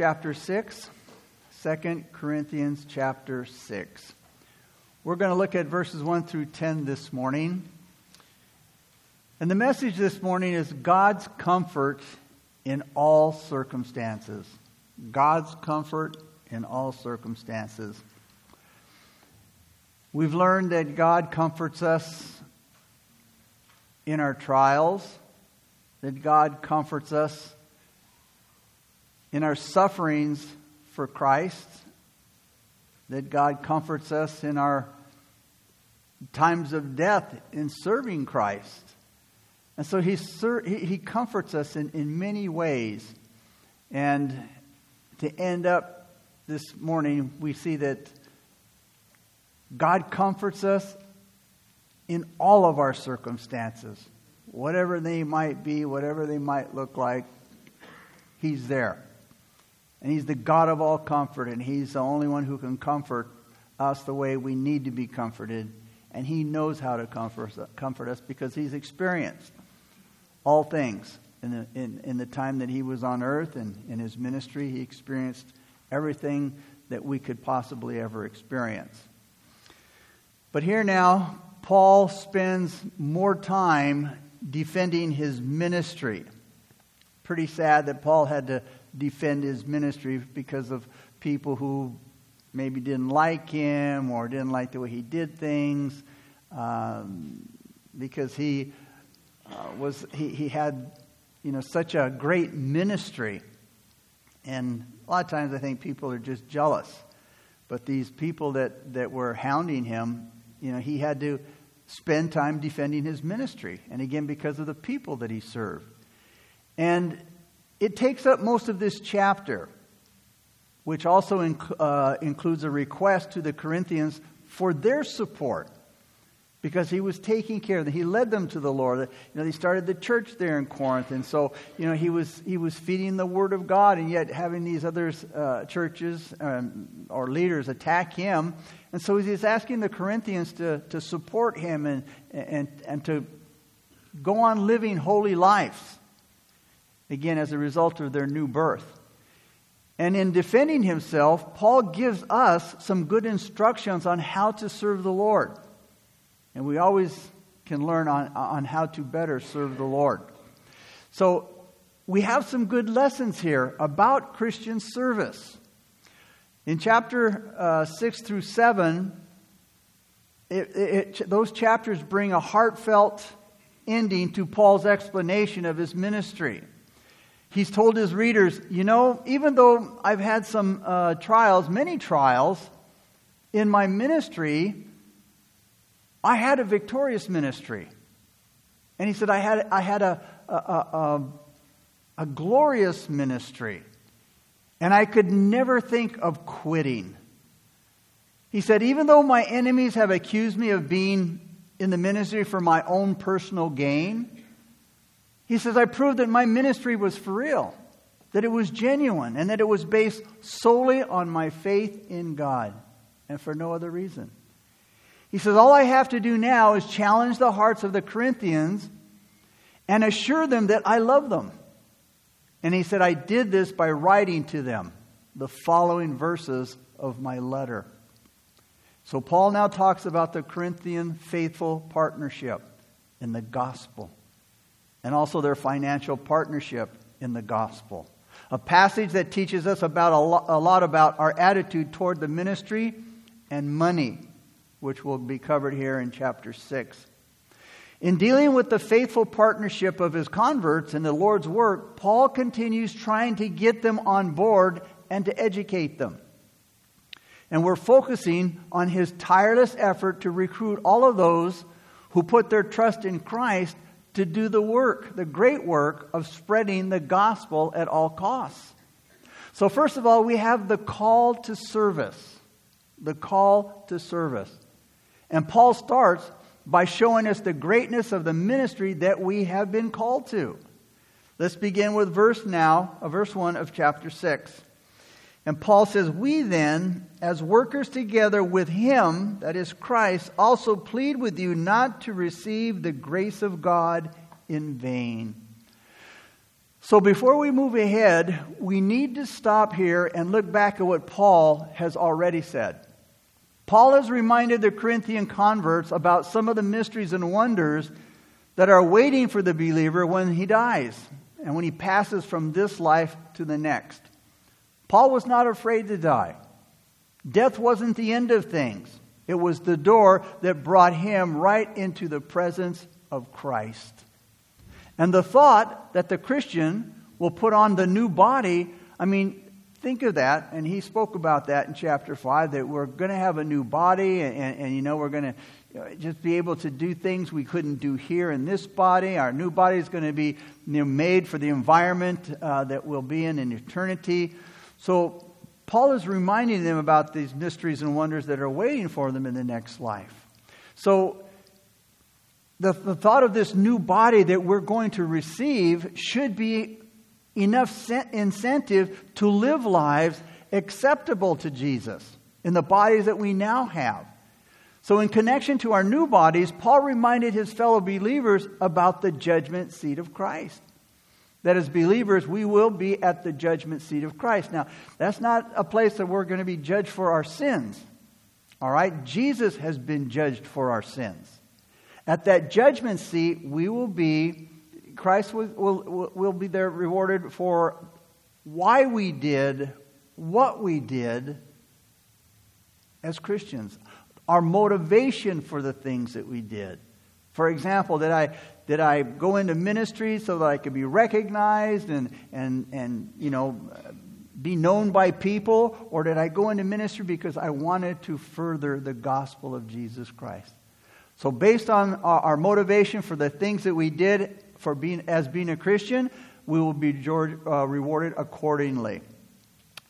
chapter 6. 2 Corinthians chapter 6. We're going to look at verses 1 through 10 this morning. And the message this morning is God's comfort in all circumstances. God's comfort in all circumstances. We've learned that God comforts us in our trials, that God comforts us in our sufferings for Christ, that God comforts us in our times of death in serving Christ. And so he, he comforts us in, in many ways. And to end up this morning, we see that God comforts us in all of our circumstances, whatever they might be, whatever they might look like, He's there. And He's the God of all comfort, and He's the only one who can comfort us the way we need to be comforted. And He knows how to comfort, comfort us because He's experienced all things. In the, in, in the time that He was on earth and in His ministry, He experienced everything that we could possibly ever experience. But here now, Paul spends more time defending his ministry. Pretty sad that Paul had to defend his ministry because of people who maybe didn't like him or didn't like the way he did things, um, because he uh, was he, he had you know such a great ministry, and a lot of times I think people are just jealous. But these people that, that were hounding him, you know, he had to spend time defending his ministry, and again because of the people that he served. And it takes up most of this chapter, which also inc- uh, includes a request to the Corinthians for their support because he was taking care of them. He led them to the Lord. You know, he started the church there in Corinth, and so you know he was he was feeding the Word of God, and yet having these other uh, churches um, or leaders attack him, and so he's asking the Corinthians to to support him and and and to go on living holy lives again as a result of their new birth. And in defending himself, Paul gives us some good instructions on how to serve the Lord. And we always can learn on, on how to better serve the Lord. So we have some good lessons here about Christian service. In chapter uh, 6 through 7, it, it, those chapters bring a heartfelt ending to Paul's explanation of his ministry he's told his readers, you know, even though I've had some uh, trials, many trials in my ministry, I had a victorious ministry. And he said, I had, I had a, a, a, a glorious ministry. And I could never think of quitting. He said, even though my enemies have accused me of being in the ministry for my own personal gain, he says, I proved that my ministry was for real, that it was genuine, and that it was based solely on my faith in God and for no other reason. He says, All I have to do now is challenge the hearts of the Corinthians and assure them that I love them. And he said, I did this by writing to them the following verses of my letter. So Paul now talks about the Corinthian faithful partnership in the gospel and also their financial partnership in the gospel. A passage that teaches us about a, lo- a lot about our attitude toward the ministry and money, which will be covered here in chapter 6. In dealing with the faithful partnership of his converts in the Lord's work, Paul continues trying to get them on board and to educate them. And we're focusing on his tireless effort to recruit all of those who put their trust in Christ to do the work, the great work of spreading the gospel at all costs. So, first of all, we have the call to service. The call to service. And Paul starts by showing us the greatness of the ministry that we have been called to. Let's begin with verse now, uh, verse 1 of chapter 6. And Paul says, We then, as workers together with him, that is Christ, also plead with you not to receive the grace of God in vain. So before we move ahead, we need to stop here and look back at what Paul has already said. Paul has reminded the Corinthian converts about some of the mysteries and wonders that are waiting for the believer when he dies and when he passes from this life to the next. Paul was not afraid to die. Death wasn't the end of things, it was the door that brought him right into the presence of Christ. And the thought that the Christian will put on the new body, I mean, think of that. And he spoke about that in chapter 5 that we're going to have a new body, and, and, and you know, we're going to just be able to do things we couldn't do here in this body. Our new body is going to be made for the environment uh, that we'll be in in eternity. So, Paul is reminding them about these mysteries and wonders that are waiting for them in the next life. So, the, the thought of this new body that we're going to receive should be enough incentive to live lives acceptable to Jesus in the bodies that we now have. So, in connection to our new bodies, Paul reminded his fellow believers about the judgment seat of Christ. That as believers, we will be at the judgment seat of Christ. Now, that's not a place that we're going to be judged for our sins. All right? Jesus has been judged for our sins. At that judgment seat, we will be, Christ will, will, will be there rewarded for why we did what we did as Christians, our motivation for the things that we did. For example, did I, did I go into ministry so that I could be recognized and, and, and you know, be known by people? Or did I go into ministry because I wanted to further the gospel of Jesus Christ? So, based on our, motivation for the things that we did for being, as being a Christian, we will be uh, rewarded accordingly.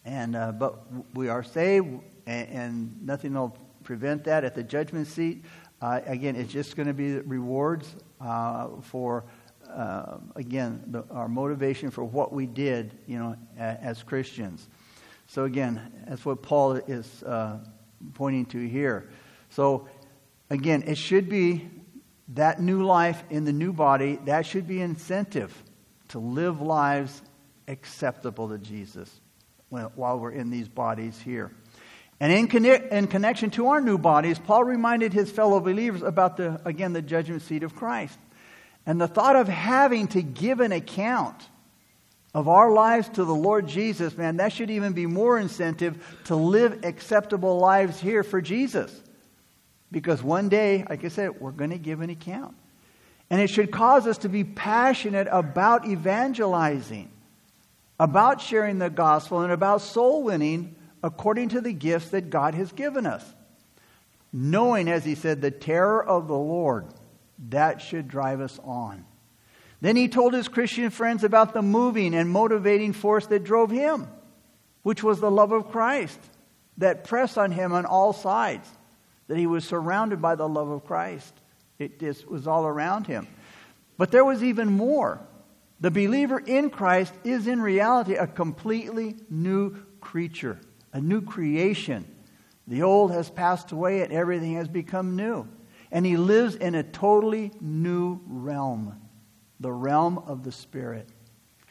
And, uh, but we are saved, and, and, nothing will prevent that at the judgment seat. Uh, again, it's just going to be rewards uh, for, uh, again, the, our motivation for what we did, you know, as Christians. So again, that's what Paul is uh, pointing to here. So Again, it should be that new life in the new body, that should be incentive to live lives acceptable to Jesus while we're in these bodies here. And in, connect, in connection to our new bodies, Paul reminded his fellow believers about the, again, the judgment seat of Christ. And the thought of having to give an account of our lives to the Lord Jesus, man, that should even be more incentive to live acceptable lives here for Jesus. Because one day, like I said, we're going to give an account. And it should cause us to be passionate about evangelizing, about sharing the gospel, and about soul winning according to the gifts that God has given us. Knowing, as he said, the terror of the Lord, that should drive us on. Then he told his Christian friends about the moving and motivating force that drove him, which was the love of Christ that pressed on him on all sides that he was surrounded by the love of Christ. It just was all around him. But there was even more. The believer in Christ is in reality a completely new creature, a new creation. The old has passed away and everything has become new. And he lives in a totally new realm, the realm of the Spirit,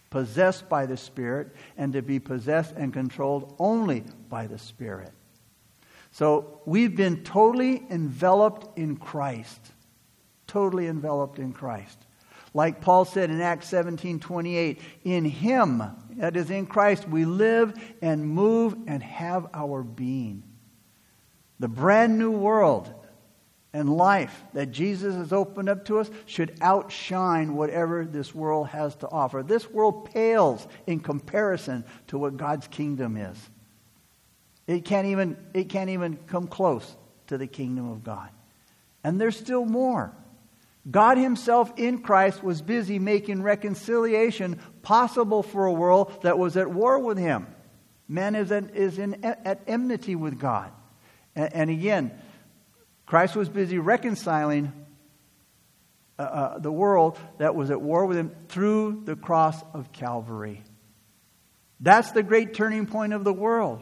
possessed by the Spirit, and to be possessed and controlled only by the Spirit. So we've been totally enveloped in Christ. Totally enveloped in Christ. Like Paul said in Acts 17 28, in Him, that is in Christ, we live and move and have our being. The brand new world and life that Jesus has opened up to us should outshine whatever this world has to offer. This world pales in comparison to what God's kingdom is. It can't even, it can't even come close to the kingdom of God. And there's still more. God Himself in Christ was busy making reconciliation possible for a world that was at war with Him. Man is, at, is in, at enmity with God. And, and again, Christ was busy reconciling uh, uh, the world that was at war with Him through the cross of Calvary. That's the great turning point of the world.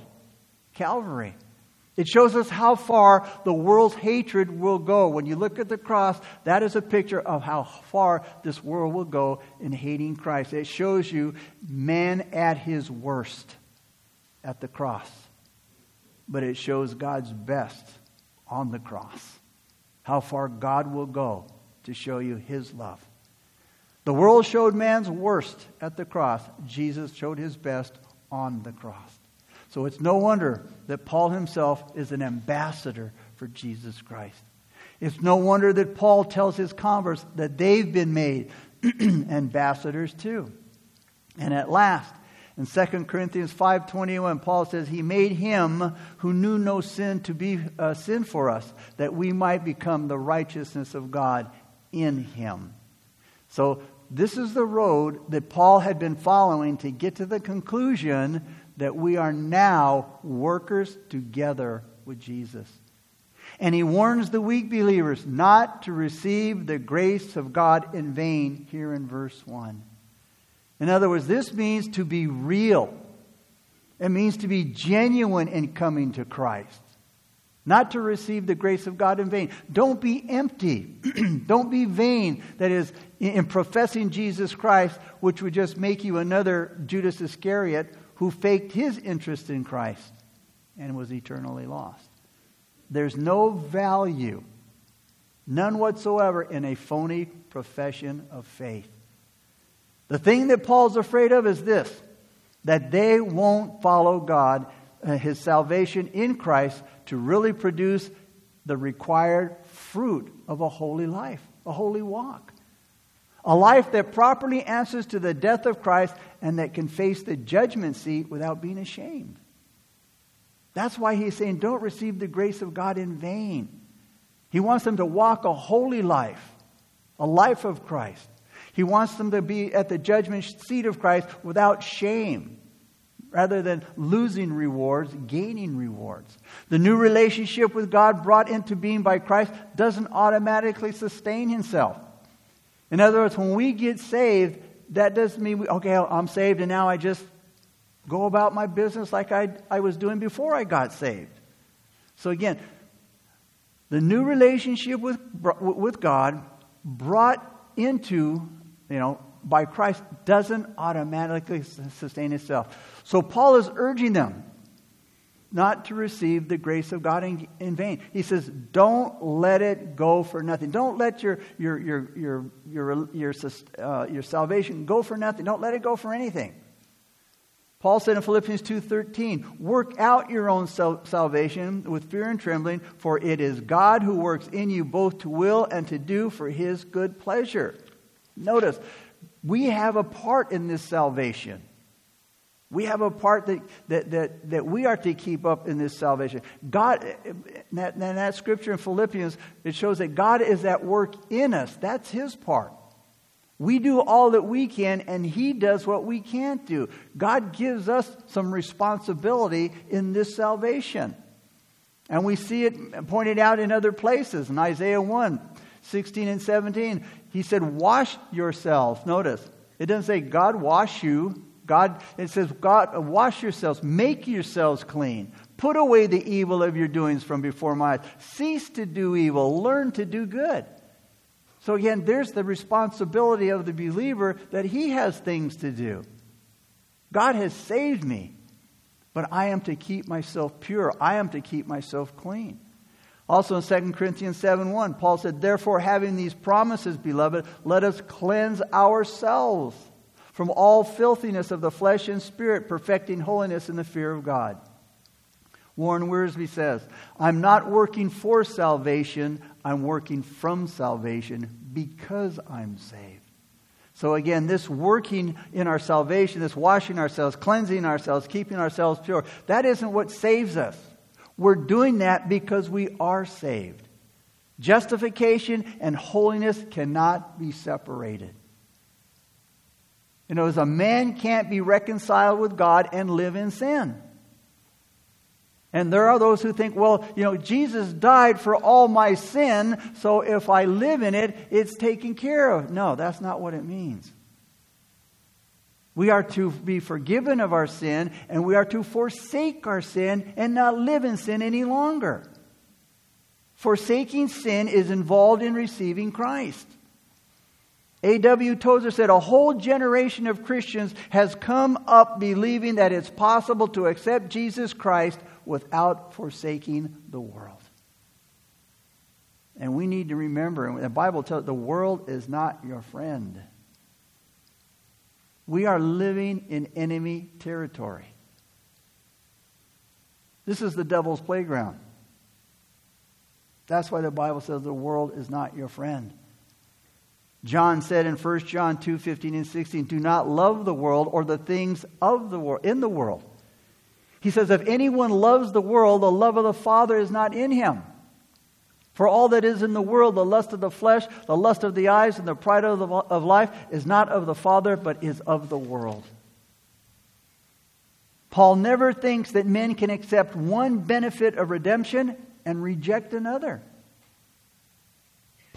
Calvary. It shows us how far the world's hatred will go. When you look at the cross, that is a picture of how far this world will go in hating Christ. It shows you man at his worst at the cross. But it shows God's best on the cross. How far God will go to show you his love. The world showed man's worst at the cross. Jesus showed his best on the cross. So it's no wonder that Paul himself is an ambassador for Jesus Christ. It's no wonder that Paul tells his converts that they've been made ambassadors too. And at last, in 2 Corinthians 5:21, Paul says, "He made him who knew no sin to be a sin for us, that we might become the righteousness of God in him." So this is the road that Paul had been following to get to the conclusion that we are now workers together with Jesus. And he warns the weak believers not to receive the grace of God in vain here in verse 1. In other words, this means to be real. It means to be genuine in coming to Christ. Not to receive the grace of God in vain. Don't be empty. Don't be vain. That is, in professing Jesus Christ, which would just make you another Judas Iscariot who faked his interest in Christ and was eternally lost. There's no value, none whatsoever, in a phony profession of faith. The thing that Paul's afraid of is this that they won't follow God, uh, his salvation in Christ, to really produce the required fruit of a holy life, a holy walk. A life that properly answers to the death of Christ and that can face the judgment seat without being ashamed. That's why he's saying, don't receive the grace of God in vain. He wants them to walk a holy life, a life of Christ. He wants them to be at the judgment seat of Christ without shame, rather than losing rewards, gaining rewards. The new relationship with God brought into being by Christ doesn't automatically sustain himself. In other words, when we get saved, that doesn't mean, we, okay, I'm saved and now I just go about my business like I, I was doing before I got saved. So again, the new relationship with, with God brought into, you know, by Christ doesn't automatically sustain itself. So Paul is urging them not to receive the grace of God in, in, vain. He says, don't let it go for nothing. Don't let your, your, your, your, your, your, uh, your salvation go for nothing. Don't let it go for anything. Paul said in Philippians 2:13, "Work out your own salvation with fear and trembling, for it is God who works in you both to will and to do for his good pleasure." Notice, we have a part in this salvation. We have a part that, that, that, that we are to keep up in this salvation. God, that, that scripture in Philippians, it shows that God is at work in us. That's His part. We do all that we can, and He does what we can't do. God gives us some responsibility in this salvation. And we see it pointed out in other places. In Isaiah 1 16 and 17, He said, Wash yourselves. Notice, it doesn't say, God wash you. God, it says, God, wash yourselves, make yourselves clean. Put away the evil of your doings from before my eyes. Cease to do evil. Learn to do good. So again, there's the responsibility of the believer that he has things to do. God has saved me, but I am to keep myself pure. I am to keep myself clean. Also in 2 Corinthians 7 1, Paul said, Therefore, having these promises, beloved, let us cleanse ourselves from all filthiness of the flesh and spirit, perfecting holiness in the fear of God. Warren Wiersbe says, I'm not working for salvation, I'm working from salvation because I'm saved. So again, this working in our salvation, this washing ourselves, cleansing ourselves, keeping ourselves pure, that isn't what saves us. We're doing that because we are saved. Justification and holiness cannot be separated. You know, a man can't be reconciled with God and live in sin. And there are those who think, well, you know, Jesus died for all my sin, so if I live in it, it's taken care of. No, that's not what it means. We are to be forgiven of our sin, and we are to forsake our sin and not live in sin any longer. Forsaking sin is involved in receiving Christ. A.W. Tozer said, A whole generation of Christians has come up believing that it's possible to accept Jesus Christ without forsaking the world. And we need to remember, and the Bible tells the world is not your friend. We are living in enemy territory. This is the devil's playground. That's why the Bible says the world is not your friend. John said in 1 John 2 15 and 16, Do not love the world or the things of the world, in the world. He says, If anyone loves the world, the love of the Father is not in him. For all that is in the world, the lust of the flesh, the lust of the eyes, and the pride of, the, of life, is not of the Father, but is of the world. Paul never thinks that men can accept one benefit of redemption and reject another.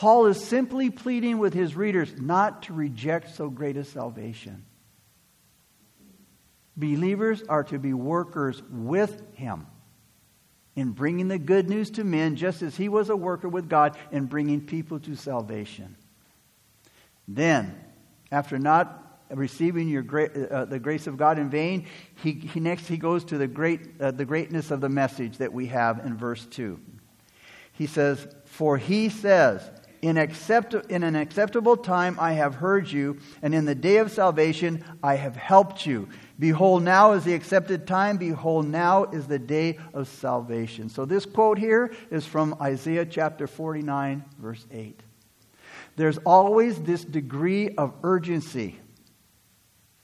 Paul is simply pleading with his readers not to reject so great a salvation. Believers are to be workers with him in bringing the good news to men, just as he was a worker with God in bringing people to salvation. Then, after not receiving your uh, the grace of God in vain, he, he next he goes to the great uh, the greatness of the message that we have in verse two. He says, "For he says." In, accept- in an acceptable time I have heard you, and in the day of salvation I have helped you. Behold, now is the accepted time. Behold, now is the day of salvation. So, this quote here is from Isaiah chapter 49, verse 8. There's always this degree of urgency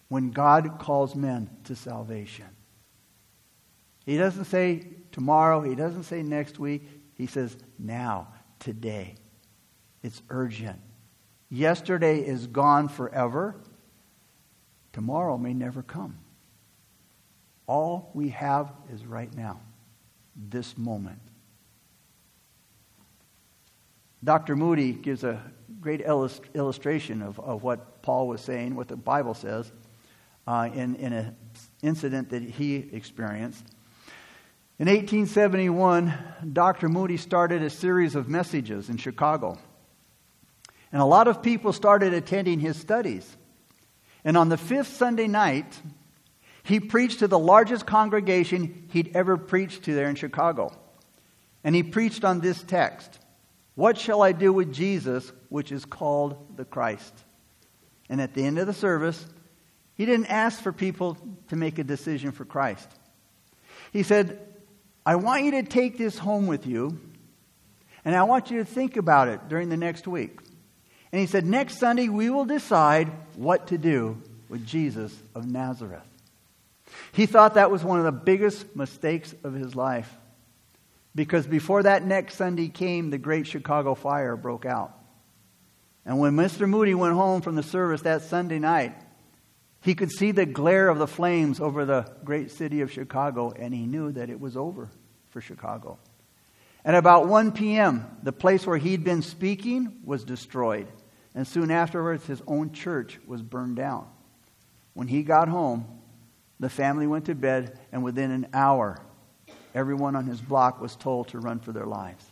when God calls men to salvation. He doesn't say tomorrow, He doesn't say next week. He says now, today. It's urgent. Yesterday is gone forever. Tomorrow may never come. All we have is right now, this moment. Dr. Moody gives a great illustration of, of what Paul was saying, what the Bible says, uh, in, in an incident that he experienced. In 1871, Dr. Moody started a series of messages in Chicago. And a lot of people started attending his studies. And on the fifth Sunday night, he preached to the largest congregation he'd ever preached to there in Chicago. And he preached on this text What shall I do with Jesus, which is called the Christ? And at the end of the service, he didn't ask for people to make a decision for Christ. He said, I want you to take this home with you, and I want you to think about it during the next week. And he said, Next Sunday, we will decide what to do with Jesus of Nazareth. He thought that was one of the biggest mistakes of his life. Because before that next Sunday came, the great Chicago fire broke out. And when Mr. Moody went home from the service that Sunday night, he could see the glare of the flames over the great city of Chicago, and he knew that it was over for Chicago. At about 1 p.m., the place where he'd been speaking was destroyed. And soon afterwards, his own church was burned down. When he got home, the family went to bed, and within an hour, everyone on his block was told to run for their lives.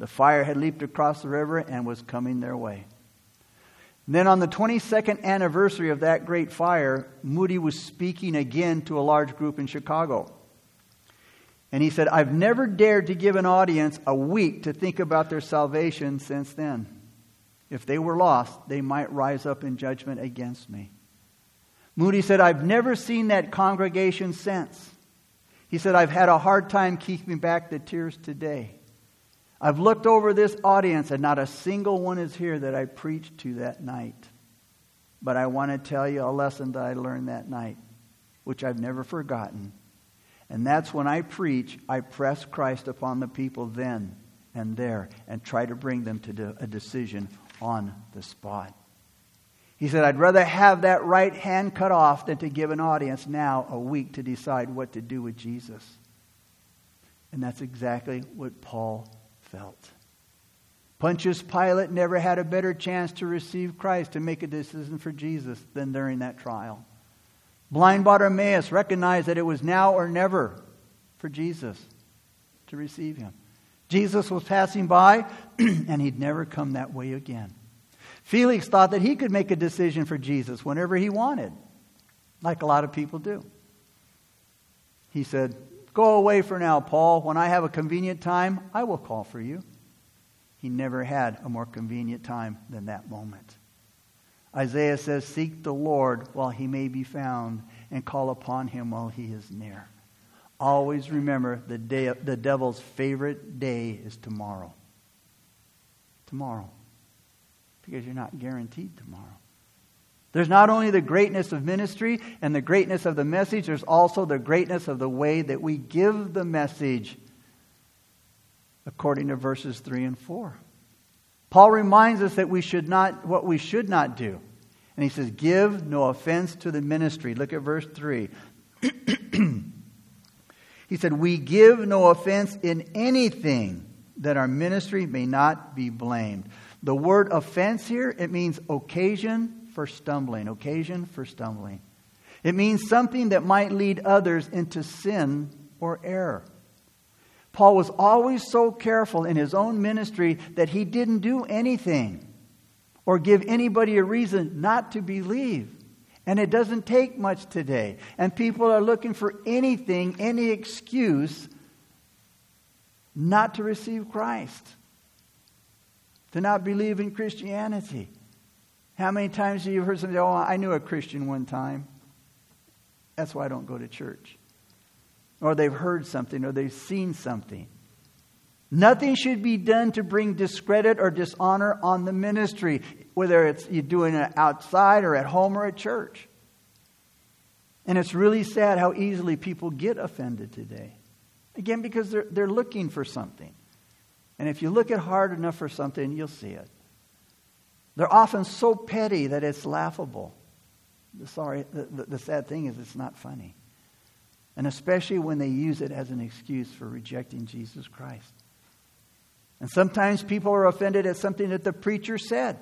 The fire had leaped across the river and was coming their way. And then, on the 22nd anniversary of that great fire, Moody was speaking again to a large group in Chicago. And he said, I've never dared to give an audience a week to think about their salvation since then. If they were lost, they might rise up in judgment against me. Moody said, I've never seen that congregation since. He said, I've had a hard time keeping back the tears today. I've looked over this audience, and not a single one is here that I preached to that night. But I want to tell you a lesson that I learned that night, which I've never forgotten. And that's when I preach, I press Christ upon the people then and there and try to bring them to a decision on the spot. He said, I'd rather have that right hand cut off than to give an audience now a week to decide what to do with Jesus. And that's exactly what Paul felt. Pontius Pilate never had a better chance to receive Christ, to make a decision for Jesus, than during that trial. Blind Bartimaeus recognized that it was now or never for Jesus to receive him. Jesus was passing by, and he'd never come that way again. Felix thought that he could make a decision for Jesus whenever he wanted, like a lot of people do. He said, Go away for now, Paul. When I have a convenient time, I will call for you. He never had a more convenient time than that moment. Isaiah says, Seek the Lord while he may be found, and call upon him while he is near. Always remember the, day, the devil's favorite day is tomorrow. Tomorrow. Because you're not guaranteed tomorrow. There's not only the greatness of ministry and the greatness of the message, there's also the greatness of the way that we give the message, according to verses 3 and 4. Paul reminds us that we should not, what we should not do. And he says, Give no offense to the ministry. Look at verse 3. he said, We give no offense in anything that our ministry may not be blamed. The word offense here, it means occasion for stumbling. Occasion for stumbling. It means something that might lead others into sin or error. Paul was always so careful in his own ministry that he didn't do anything or give anybody a reason not to believe. And it doesn't take much today. And people are looking for anything, any excuse not to receive Christ, to not believe in Christianity. How many times have you heard somebody, oh, I knew a Christian one time. That's why I don't go to church. Or they've heard something or they've seen something. Nothing should be done to bring discredit or dishonor on the ministry, whether it's you're doing it outside or at home or at church. And it's really sad how easily people get offended today. Again, because they're, they're looking for something. And if you look at hard enough for something, you'll see it. They're often so petty that it's laughable. Sorry, the, the sad thing is it's not funny. And especially when they use it as an excuse for rejecting Jesus Christ. And sometimes people are offended at something that the preacher said.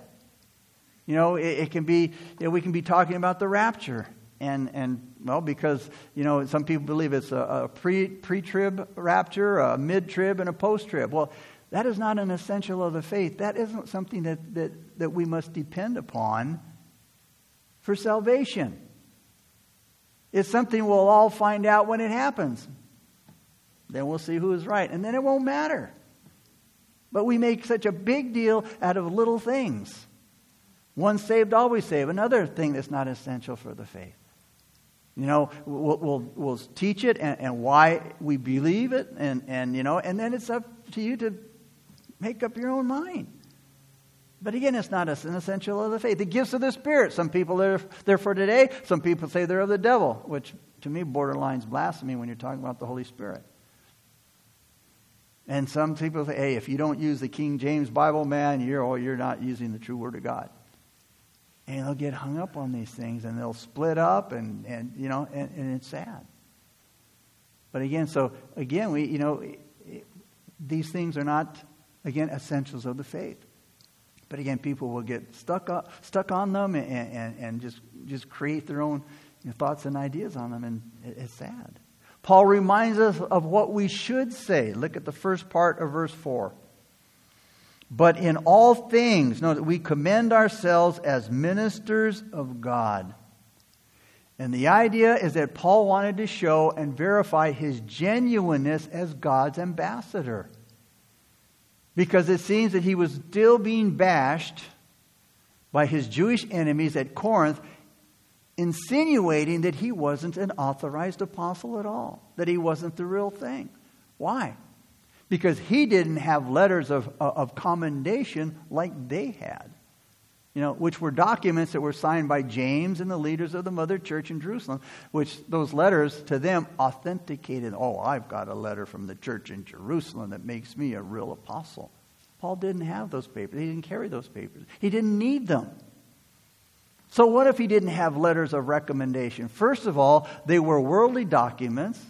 You know, it, it can be, you know, we can be talking about the rapture. And, and well, because, you know, some people believe it's a, a pre, pre-trib rapture, a mid-trib, and a post-trib. Well, that is not an essential of the faith. That isn't something that, that, that we must depend upon for salvation. It's something we'll all find out when it happens. Then we'll see who is right. And then it won't matter. But we make such a big deal out of little things. One saved, always saved. Another thing that's not essential for the faith. You know, we'll, we'll, we'll teach it and, and, why we believe it, and, and, you know, and then it's up to you to make up your own mind. But again, it's not an essential of the faith. The gifts of the Spirit. Some people are there for today. Some people say they're of the devil, which to me borderlines blasphemy when you're talking about the Holy Spirit. And some people say, hey, if you don't use the King James Bible, man, you're, oh, you're not using the true Word of God. And they'll get hung up on these things and they'll split up and, and you know, and, and it's sad. But again, so again, we, you know, these things are not, again, essentials of the faith. But again, people will get stuck, up, stuck on them and, and, and just, just create their own you know, thoughts and ideas on them, and it's sad. Paul reminds us of what we should say. Look at the first part of verse 4. But in all things, know that we commend ourselves as ministers of God. And the idea is that Paul wanted to show and verify his genuineness as God's ambassador. Because it seems that he was still being bashed by his Jewish enemies at Corinth insinuating that he wasn't an authorized apostle at all, that he wasn't the real thing. Why? Because he didn't have letters of, uh, of commendation like they had, you know, which were documents that were signed by James and the leaders of the mother church in Jerusalem, which those letters to them authenticated, oh, I've got a letter from the church in Jerusalem that makes me a real apostle. Paul didn't have those papers. He didn't carry those papers. He didn't need them. So, what if he didn't have letters of recommendation? First of all, they were worldly documents,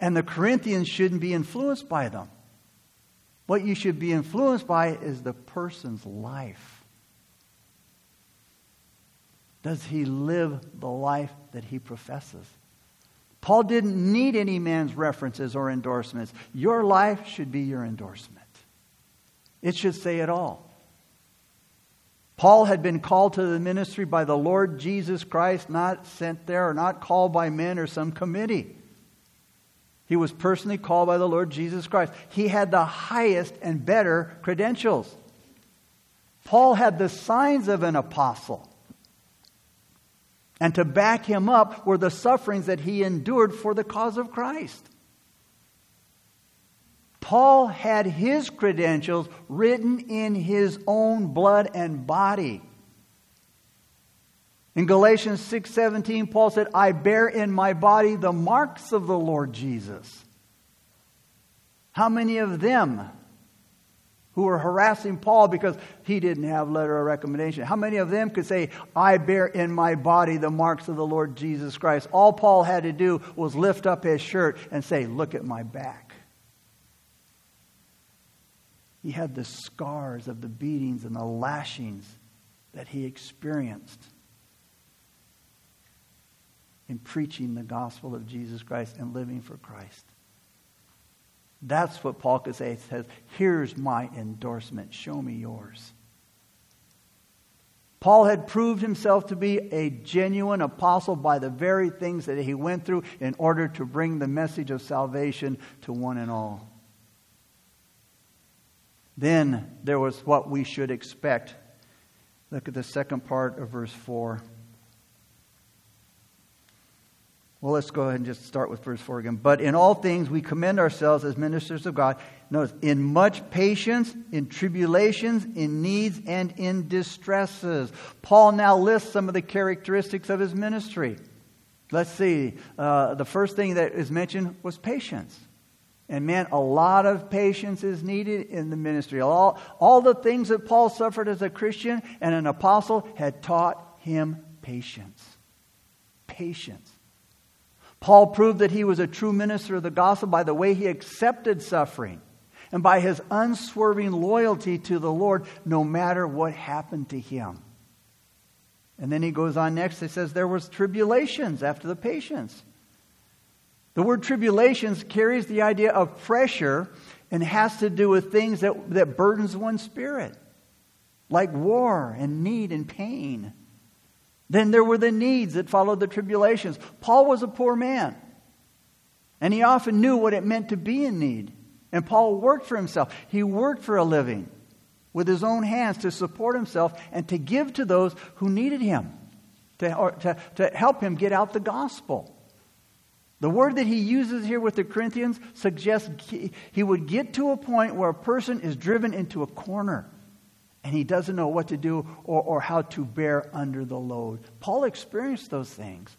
and the Corinthians shouldn't be influenced by them. What you should be influenced by is the person's life. Does he live the life that he professes? Paul didn't need any man's references or endorsements. Your life should be your endorsement. It should say it all. Paul had been called to the ministry by the Lord Jesus Christ, not sent there or not called by men or some committee. He was personally called by the Lord Jesus Christ. He had the highest and better credentials. Paul had the signs of an apostle. And to back him up were the sufferings that he endured for the cause of Christ. Paul had his credentials written in his own blood and body. In Galatians 6:17 Paul said, "I bear in my body the marks of the Lord Jesus." How many of them who were harassing Paul because he didn't have letter of recommendation. How many of them could say, I bear in my body the marks of the Lord Jesus Christ? All Paul had to do was lift up his shirt and say, Look at my back. He had the scars of the beatings and the lashings that he experienced in preaching the gospel of Jesus Christ and living for Christ. That's what Paul could say. He says, Here's my endorsement. Show me yours. Paul had proved himself to be a genuine apostle by the very things that he went through in order to bring the message of salvation to one and all. Then there was what we should expect. Look at the second part of verse 4. Well, let's go ahead and just start with verse 4 again. But in all things we commend ourselves as ministers of God. Notice, in much patience, in tribulations, in needs, and in distresses. Paul now lists some of the characteristics of his ministry. Let's see. Uh, the first thing that is mentioned was patience. And man, a lot of patience is needed in the ministry. All, all the things that Paul suffered as a Christian and an apostle had taught him patience. Patience. Paul proved that he was a true minister of the gospel by the way he accepted suffering and by his unswerving loyalty to the Lord no matter what happened to him. And then he goes on next, he says there was tribulations after the patience. The word tribulations carries the idea of pressure and has to do with things that, that burdens one's spirit, like war and need and pain. Then there were the needs that followed the tribulations. Paul was a poor man, and he often knew what it meant to be in need. And Paul worked for himself. He worked for a living with his own hands to support himself and to give to those who needed him, to, to, to help him get out the gospel. The word that he uses here with the Corinthians suggests he would get to a point where a person is driven into a corner and he doesn't know what to do or, or how to bear under the load. Paul experienced those things.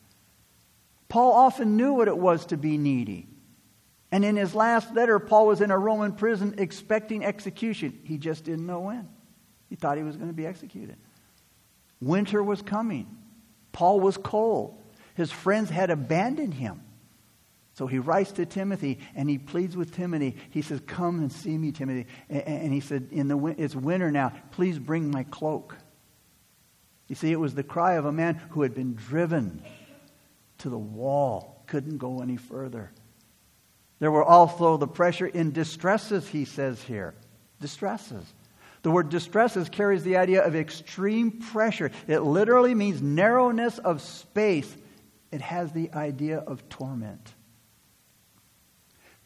Paul often knew what it was to be needy. And in his last letter, Paul was in a Roman prison expecting execution. He just didn't know when. He thought he was going to be executed. Winter was coming. Paul was cold. His friends had abandoned him. So he writes to Timothy and he pleads with Timothy. He says, Come and see me, Timothy. And he said, In the, It's winter now. Please bring my cloak. You see, it was the cry of a man who had been driven to the wall, couldn't go any further. There were also the pressure in distresses, he says here. Distresses. The word distresses carries the idea of extreme pressure. It literally means narrowness of space. It has the idea of torment.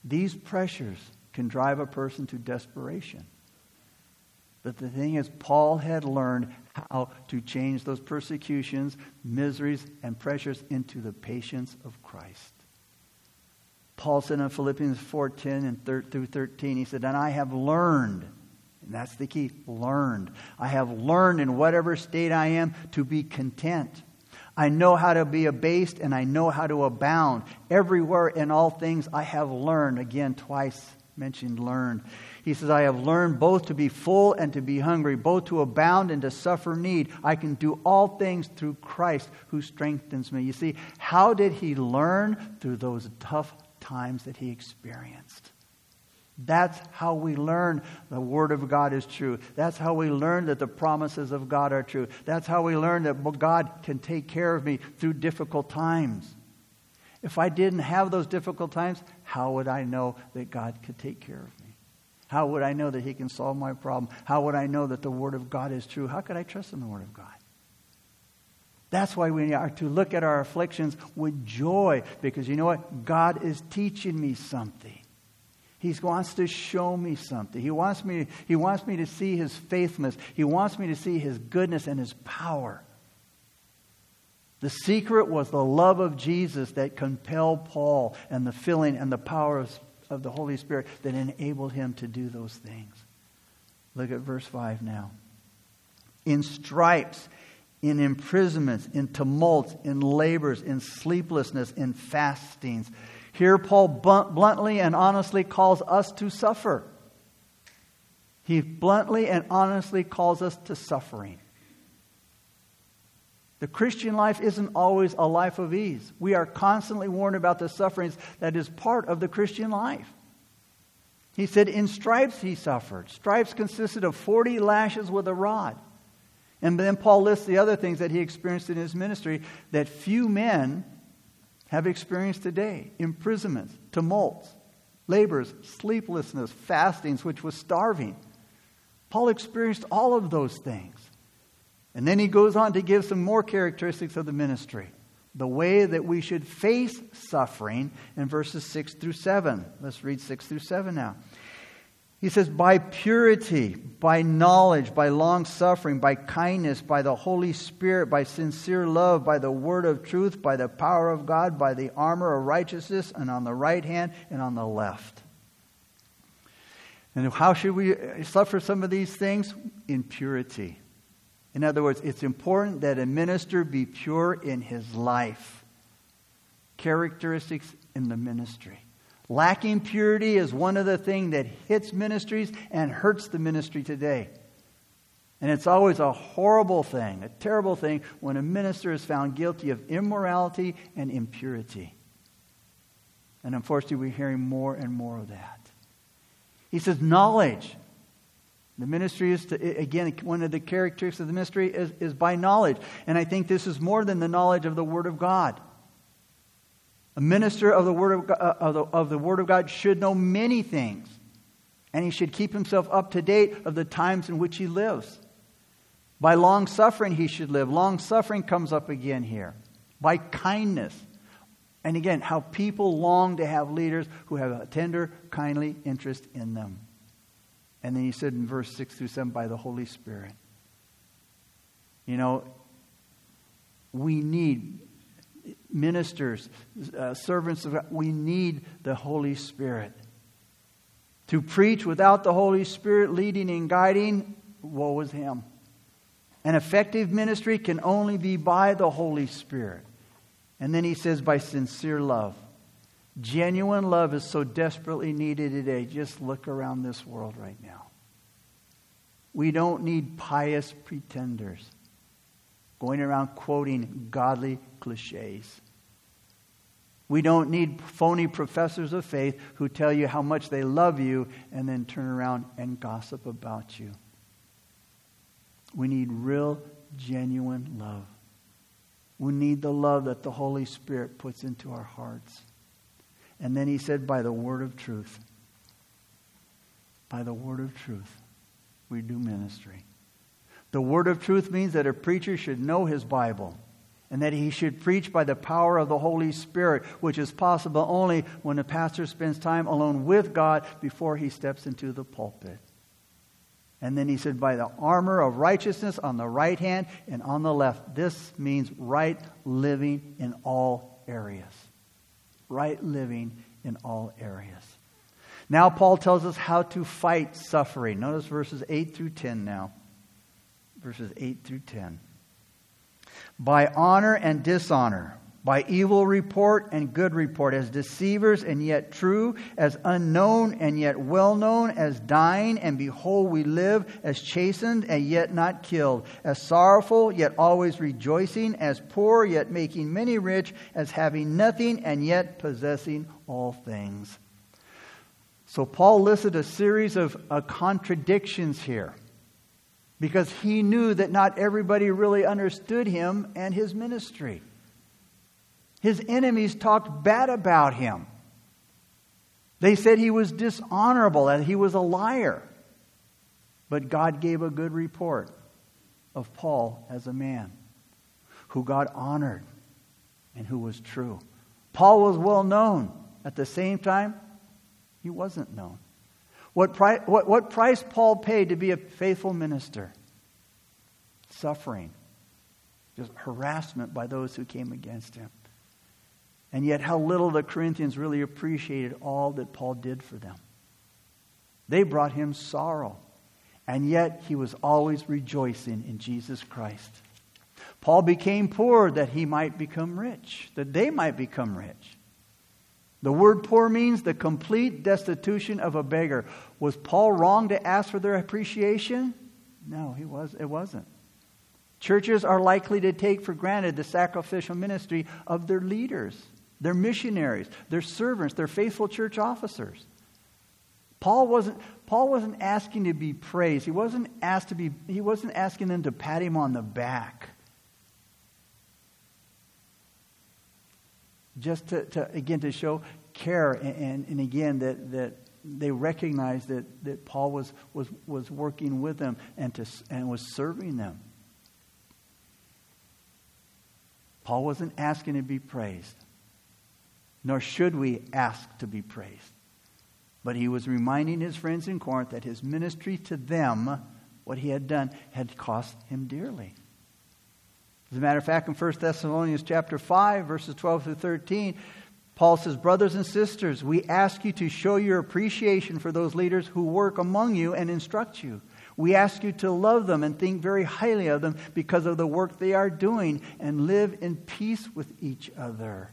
These pressures can drive a person to desperation. But the thing is, Paul had learned how to change those persecutions, miseries, and pressures into the patience of Christ. Paul said in Philippians 4:10 and 13, through 13, he said, "And I have learned, and that's the key, learned. I have learned in whatever state I am to be content." I know how to be abased and I know how to abound. Everywhere in all things I have learned. Again, twice mentioned learned. He says, I have learned both to be full and to be hungry, both to abound and to suffer need. I can do all things through Christ who strengthens me. You see, how did he learn? Through those tough times that he experienced. That's how we learn the Word of God is true. That's how we learn that the promises of God are true. That's how we learn that God can take care of me through difficult times. If I didn't have those difficult times, how would I know that God could take care of me? How would I know that He can solve my problem? How would I know that the Word of God is true? How could I trust in the Word of God? That's why we are to look at our afflictions with joy because you know what? God is teaching me something. He wants to show me something. He wants me, he wants me to see his faithfulness. He wants me to see his goodness and his power. The secret was the love of Jesus that compelled Paul and the filling and the power of, of the Holy Spirit that enabled him to do those things. Look at verse 5 now. In stripes, in imprisonments, in tumults, in labors, in sleeplessness, in fastings here, Paul bluntly and honestly calls us to suffer. He bluntly and honestly calls us to suffering. The Christian life isn't always a life of ease. We are constantly warned about the sufferings that is part of the Christian life. He said, In stripes he suffered. Stripes consisted of 40 lashes with a rod. And then Paul lists the other things that he experienced in his ministry that few men have experienced today imprisonments, tumults, labors, sleeplessness, fastings, which was starving. Paul experienced all of those things. And then he goes on to give some more characteristics of the ministry. The way that we should face suffering in verses 6 through 7. Let's read 6 through 7 now. He says, by purity, by knowledge, by long suffering, by kindness, by the Holy Spirit, by sincere love, by the word of truth, by the power of God, by the armor of righteousness, and on the right hand and on the left. And how should we suffer some of these things? In purity. In other words, it's important that a minister be pure in his life. Characteristics in the ministry. Lacking purity is one of the things that hits ministries and hurts the ministry today. And it's always a horrible thing, a terrible thing, when a minister is found guilty of immorality and impurity. And unfortunately, we're hearing more and more of that. He says, knowledge. The ministry is, to, again, one of the characteristics of the ministry is, is by knowledge. And I think this is more than the knowledge of the Word of God. A minister of the, Word of, God, uh, of, the, of the Word of God should know many things, and he should keep himself up to date of the times in which he lives. By long suffering, he should live. Long suffering comes up again here. By kindness. And again, how people long to have leaders who have a tender, kindly interest in them. And then he said in verse 6 through 7, by the Holy Spirit. You know, we need ministers, uh, servants of God, we need the Holy Spirit. To preach without the Holy Spirit leading and guiding, woe is him. An effective ministry can only be by the Holy Spirit. And then he says, by sincere love. Genuine love is so desperately needed today. Just look around this world right now. We don't need pious pretenders going around quoting godly cliches. We don't need phony professors of faith who tell you how much they love you and then turn around and gossip about you. We need real, genuine love. We need the love that the Holy Spirit puts into our hearts. And then he said, by the word of truth. By the word of truth, we do ministry. The word of truth means that a preacher should know his Bible and that he should preach by the power of the Holy Spirit, which is possible only when a pastor spends time alone with God before he steps into the pulpit. And then he said, by the armor of righteousness on the right hand and on the left. This means right living in all areas. Right living in all areas. Now, Paul tells us how to fight suffering. Notice verses 8 through 10 now verses 8 through 10. By honor and dishonor, by evil report and good report, as deceivers and yet true, as unknown and yet well known, as dying and behold we live, as chastened and yet not killed, as sorrowful yet always rejoicing, as poor yet making many rich, as having nothing and yet possessing all things. So Paul listed a series of uh, contradictions here because he knew that not everybody really understood him and his ministry. His enemies talked bad about him. They said he was dishonorable, and he was a liar. But God gave a good report of Paul as a man who God honored and who was true. Paul was well known. At the same time, he wasn't known. What, pri- what, what price Paul paid to be a faithful minister? Suffering, just harassment by those who came against him. And yet, how little the Corinthians really appreciated all that Paul did for them. They brought him sorrow, and yet he was always rejoicing in Jesus Christ. Paul became poor that he might become rich, that they might become rich. The word poor means the complete destitution of a beggar. Was Paul wrong to ask for their appreciation? No, he was, it wasn't. Churches are likely to take for granted the sacrificial ministry of their leaders, their missionaries, their servants, their faithful church officers. Paul wasn't, Paul wasn't asking to be praised. He wasn't, asked to be, he wasn't asking them to pat him on the back. Just to, to, again to show care and, and, and, again that, that they recognized that, that Paul was, was, was working with them and, to, and was serving them. Paul wasn't asking to be praised, nor should we ask to be praised. But he was reminding his friends in Corinth that his ministry to them, what he had done, had cost him dearly. As a matter of fact, in 1 Thessalonians chapter 5, verses 12 through 13, Paul says, Brothers and sisters, we ask you to show your appreciation for those leaders who work among you and instruct you. We ask you to love them and think very highly of them because of the work they are doing and live in peace with each other.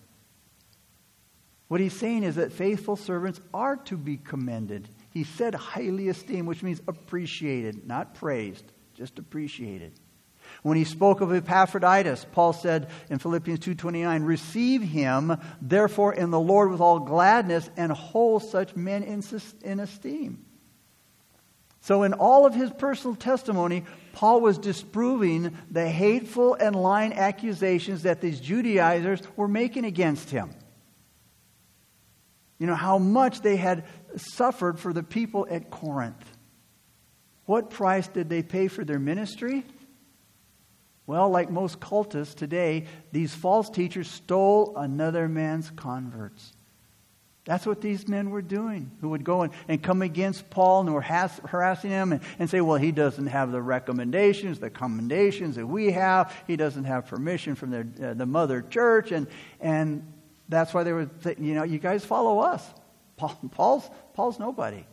What he's saying is that faithful servants are to be commended. He said highly esteemed, which means appreciated, not praised, just appreciated. When he spoke of Epaphroditus, Paul said in Philippians 2:29, "Receive him therefore in the Lord with all gladness and hold such men in, in esteem." So in all of his personal testimony, Paul was disproving the hateful and lying accusations that these Judaizers were making against him. You know how much they had suffered for the people at Corinth. What price did they pay for their ministry? Well, like most cultists today, these false teachers stole another man's converts. That's what these men were doing, who would go and, and come against Paul and were has, harassing him and, and say, well, he doesn't have the recommendations, the commendations that we have. He doesn't have permission from their, uh, the mother church. And, and that's why they were, saying, you know, you guys follow us. Paul, Paul's, Paul's nobody.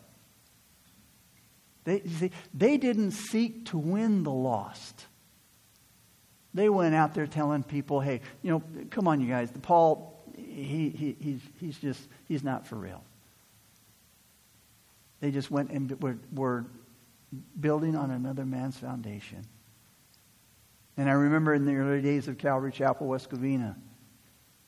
They, see, they didn't seek to win the lost. They went out there telling people, hey, you know, come on, you guys. Paul, he, he, he's, he's just, he's not for real. They just went and were, were building on another man's foundation. And I remember in the early days of Calvary Chapel, West Covina,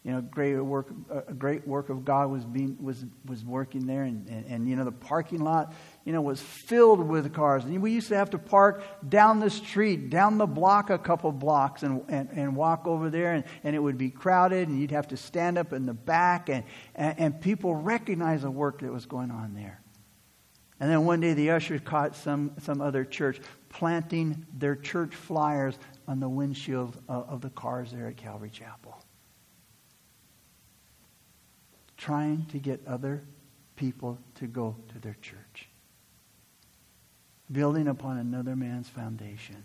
you know, great work, a great work of God was being was was working there, and, and, and, you know the parking lot, you know, was filled with cars. And we used to have to park down the street, down the block, a couple blocks, and and, and walk over there, and, and it would be crowded, and you'd have to stand up in the back, and, and and people recognized the work that was going on there. And then one day the ushers caught some some other church planting their church flyers on the windshield of, of the cars there at Calvary Chapel trying to get other people to go to their church, building upon another man's foundation.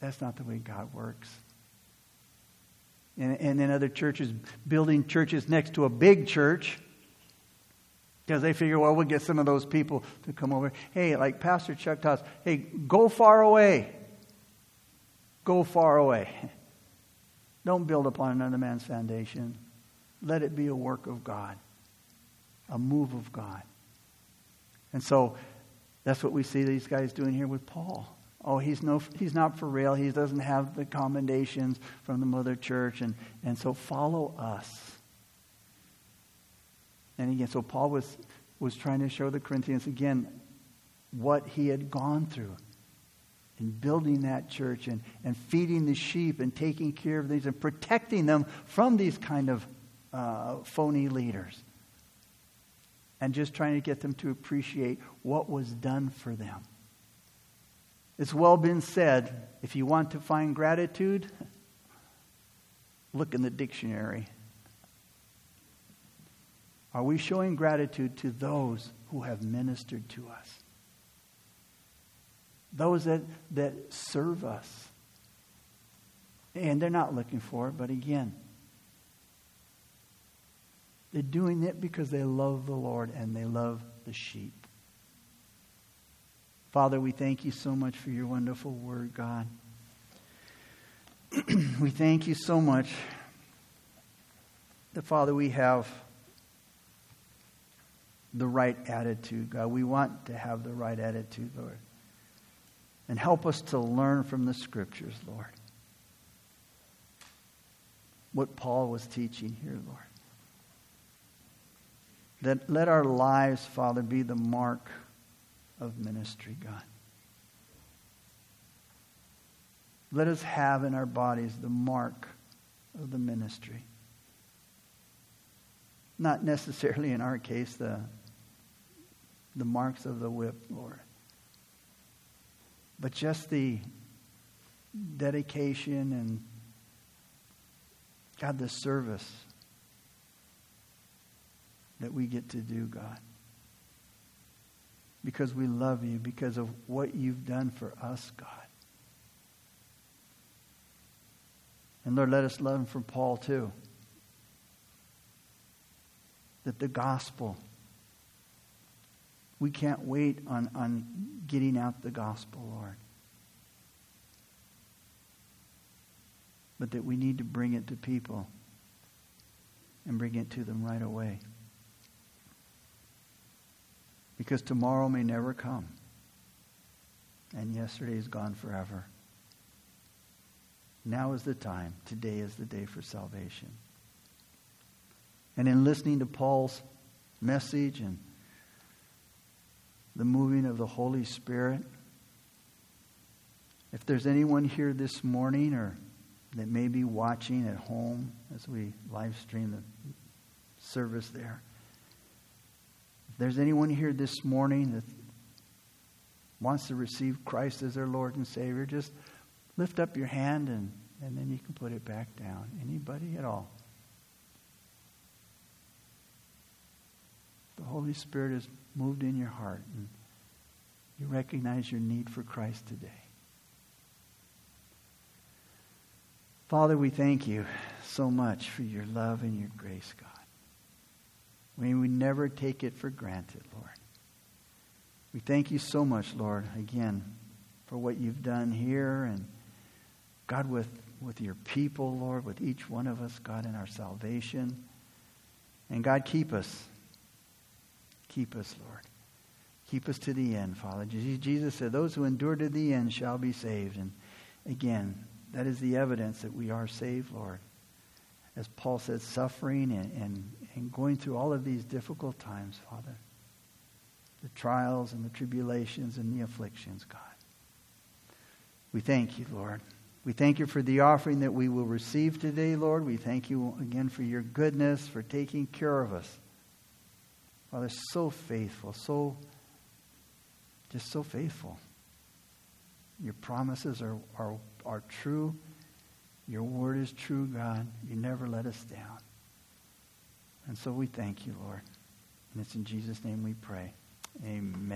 That's not the way God works. And, and then other churches building churches next to a big church because they figure, well, we'll get some of those people to come over. Hey, like Pastor Chuck us, hey, go far away. Go far away. Don't build upon another man's foundation. Let it be a work of God, a move of God. And so that's what we see these guys doing here with Paul. Oh, he's, no, he's not for real. He doesn't have the commendations from the mother church. And, and so follow us. And again, so Paul was, was trying to show the Corinthians again what he had gone through in building that church and, and feeding the sheep and taking care of these and protecting them from these kind of uh, phony leaders. And just trying to get them to appreciate what was done for them. It's well been said if you want to find gratitude, look in the dictionary. Are we showing gratitude to those who have ministered to us? Those that, that serve us. And they're not looking for it, but again, they're doing it because they love the Lord and they love the sheep. Father, we thank you so much for your wonderful word, God. we thank you so much that, Father, we have the right attitude, God. We want to have the right attitude, Lord. And help us to learn from the scriptures, Lord. What Paul was teaching here, Lord. That let our lives, Father, be the mark of ministry, God. Let us have in our bodies the mark of the ministry. Not necessarily in our case the, the marks of the whip, Lord, but just the dedication and, God, the service that we get to do, God. Because we love you, because of what you've done for us, God. And Lord, let us learn from Paul too. That the gospel, we can't wait on, on getting out the gospel, Lord. But that we need to bring it to people and bring it to them right away because tomorrow may never come. And yesterday is gone forever. Now is the time. Today is the day for salvation. And in listening to Paul's message and the moving of the Holy Spirit, if there's anyone here this morning or that may be watching at home as we live stream the service there, if there's anyone here this morning that wants to receive Christ as their Lord and Savior, just lift up your hand and, and then you can put it back down. Anybody at all? Holy Spirit has moved in your heart and you recognize your need for Christ today. Father, we thank you so much for your love and your grace, God. May we never take it for granted, Lord. We thank you so much, Lord, again, for what you've done here and God with, with your people, Lord, with each one of us, God, in our salvation. And God, keep us. Keep us, Lord. Keep us to the end, Father. Jesus said, Those who endure to the end shall be saved. And again, that is the evidence that we are saved, Lord as Paul said, suffering and, and, and going through all of these difficult times, Father. The trials and the tribulations and the afflictions, God. We thank you, Lord. We thank you for the offering that we will receive today, Lord. We thank you again for your goodness, for taking care of us. Father, so faithful, so, just so faithful. Your promises are, are, are true your word is true, God. You never let us down. And so we thank you, Lord. And it's in Jesus' name we pray. Amen.